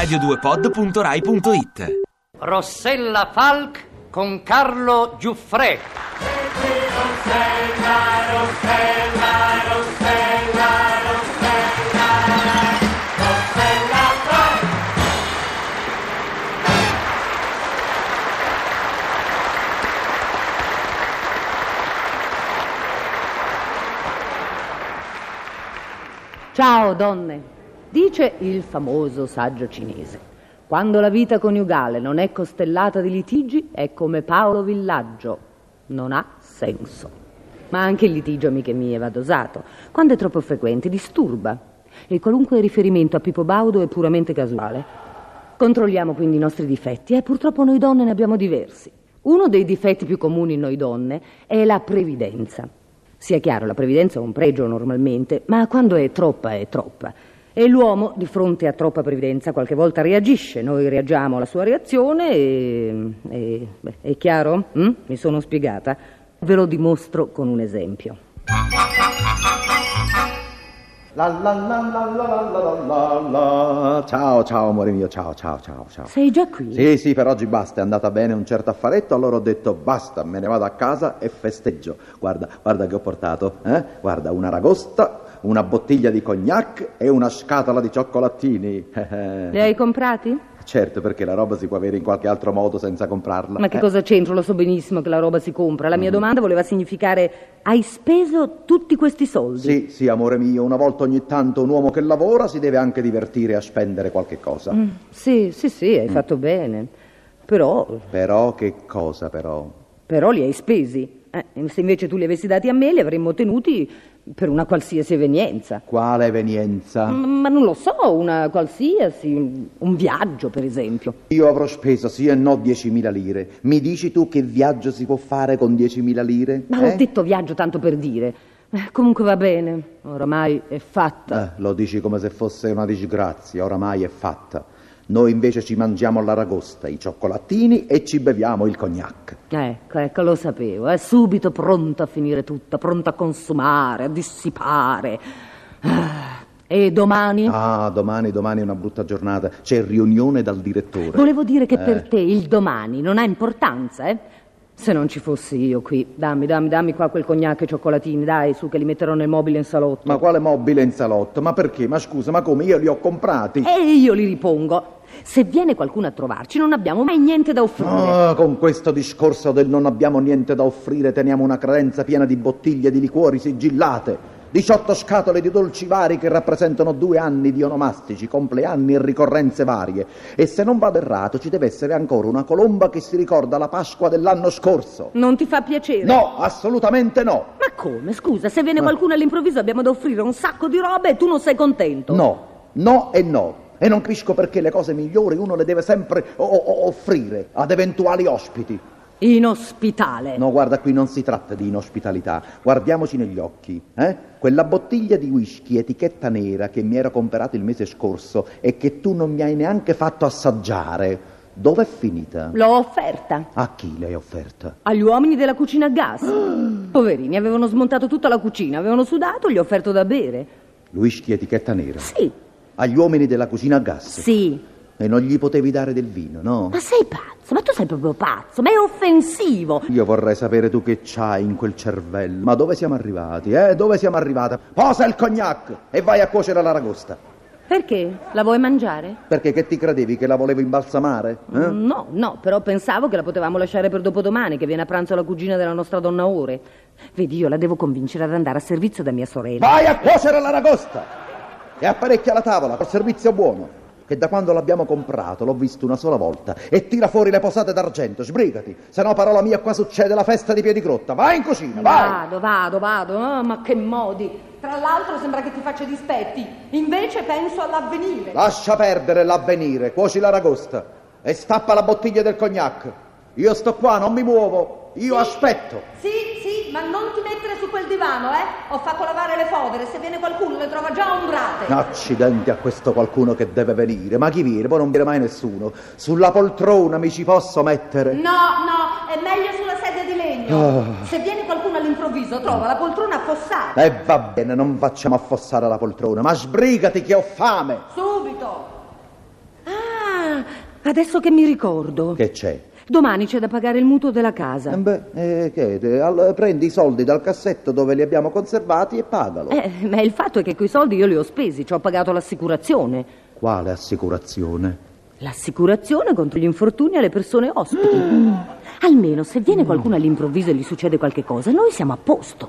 radio2pod.rai.it Rossella Falk con Carlo Giuffre. Rossella, Rossella, Rossella, Rossella, Rossella Falk. Ciao donne dice il famoso saggio cinese. Quando la vita coniugale non è costellata di litigi è come Paolo Villaggio, non ha senso. Ma anche il litigio, amiche mie, va dosato. Quando è troppo frequente disturba e qualunque riferimento a Pippo Baudo è puramente casuale. Controlliamo quindi i nostri difetti e purtroppo noi donne ne abbiamo diversi. Uno dei difetti più comuni in noi donne è la previdenza. Sia chiaro, la previdenza è un pregio normalmente, ma quando è troppa è troppa. E l'uomo, di fronte a troppa previdenza, qualche volta reagisce, noi reagiamo alla sua reazione e... e beh, è chiaro? Mm? Mi sono spiegata? Ve lo dimostro con un esempio. La, la, la, ciao, ciao, amore mio, ciao, ciao, ciao, ciao. Sei già qui? Sì, sì, per oggi basta, è andata bene un certo affaretto, allora ho detto basta, me ne vado a casa e festeggio. Guarda, guarda che ho portato, eh? Guarda, una ragosta una bottiglia di cognac e una scatola di cioccolatini. Li hai comprati? certo, perché la roba si può avere in qualche altro modo senza comprarla. Ma che eh. cosa c'entro? Lo so benissimo che la roba si compra. La mia domanda voleva significare: hai speso tutti questi soldi? Sì, sì, amore mio, una volta ogni tanto un uomo che lavora si deve anche divertire a spendere qualche cosa. Mm, sì, sì, sì, hai fatto bene. Però, Però che cosa, però? però li hai spesi. Eh, se invece tu li avessi dati a me, li avremmo tenuti per una qualsiasi evenienza. Quale evenienza? Mm, Ma non lo so, una qualsiasi, un viaggio per esempio. Io avrò speso sì e no 10.000 lire. Mi dici tu che viaggio si può fare con 10.000 lire? Ma Eh? ho detto viaggio tanto per dire. Eh, comunque va bene, oramai è fatta. Eh, lo dici come se fosse una disgrazia, oramai è fatta. Noi invece ci mangiamo l'aragosta, i cioccolatini e ci beviamo il cognac. Ecco, ecco, lo sapevo, è subito pronta a finire tutta, pronta a consumare, a dissipare. Ah, E domani? Ah, domani, domani è una brutta giornata. C'è riunione dal direttore. Volevo dire che per te il domani non ha importanza, eh? Se non ci fossi io qui, dammi, dammi, dammi qua quel cognac e cioccolatini, dai, su che li metterò nel mobile in salotto. Ma quale mobile in salotto? Ma perché? Ma scusa, ma come? Io li ho comprati. E io li ripongo. Se viene qualcuno a trovarci, non abbiamo mai niente da offrire. Ah, con questo discorso del non abbiamo niente da offrire teniamo una credenza piena di bottiglie di liquori sigillate, 18 scatole di dolci vari che rappresentano due anni di onomastici, compleanni e ricorrenze varie. E se non vado errato ci deve essere ancora una colomba che si ricorda la Pasqua dell'anno scorso. Non ti fa piacere? No, assolutamente no. Ma come? Scusa, se viene qualcuno all'improvviso abbiamo da offrire un sacco di roba e tu non sei contento? No, no e no. E non capisco perché le cose migliori uno le deve sempre o- o- offrire ad eventuali ospiti. Inospitale. No, guarda, qui non si tratta di inospitalità. Guardiamoci negli occhi. Eh? Quella bottiglia di whisky etichetta nera che mi ero comprato il mese scorso e che tu non mi hai neanche fatto assaggiare, dov'è finita? L'ho offerta A chi l'hai offerta? agli uomini della cucina a gas. Poverini, avevano smontato tutta la cucina, avevano sudato, gli ho offerto da bere. Whisky etichetta nera. Sì, Agli uomini della cucina a gas. sì. E non gli potevi dare del vino, no? Ma sei pazzo, ma tu sei proprio pazzo, ma è offensivo. Io vorrei sapere tu che c'hai in quel cervello. Ma dove siamo arrivati, eh? Dove siamo arrivati? Posa il cognac e vai a cuocere l'aragosta. Perché? La vuoi mangiare? Perché che ti credevi che la volevo imbalsamare? Eh? No, no, però pensavo che la potevamo lasciare per dopodomani, che viene a pranzo la cugina della nostra donna Ore. Vedi, io la devo convincere ad andare a servizio da mia sorella. Vai a cuocere l'aragosta e apparecchia la tavola col servizio buono. Che da quando l'abbiamo comprato l'ho visto una sola volta. E tira fuori le posate d'argento, sbrigati. Se no, parola mia, qua succede la festa di Piedigrotta. Vai in cucina, vai! Vado, vado, vado. Oh, ma che modi. Tra l'altro sembra che ti faccia dispetti. Invece penso all'avvenire. Lascia perdere l'avvenire, cuoci l'aragosta e stappa la bottiglia del cognac. Io sto qua, non mi muovo. Io aspetto. Sì, sì, ma non ti mettere su quel divano, eh? Ho fatto lavare le fodere, se viene qualcuno le trova già ombrate. Accidenti a questo qualcuno che deve venire. Ma chi viene? Poi non viene mai nessuno. Sulla poltrona mi ci posso mettere? No, no, è meglio sulla sedia di legno. Se viene qualcuno all'improvviso, trova la poltrona affossata. E va bene, non facciamo affossare la poltrona, ma sbrigati che ho fame. Subito. Ah, Adesso che mi ricordo. Che c'è? Domani c'è da pagare il mutuo della casa. Eh beh, eh, che, al- prendi i soldi dal cassetto dove li abbiamo conservati e pagalo. Eh, ma il fatto è che quei soldi io li ho spesi, ci ho pagato l'assicurazione. Quale assicurazione? L'assicurazione contro gli infortuni alle persone ospiti. Almeno se viene qualcuno all'improvviso e gli succede qualche cosa, noi siamo a posto.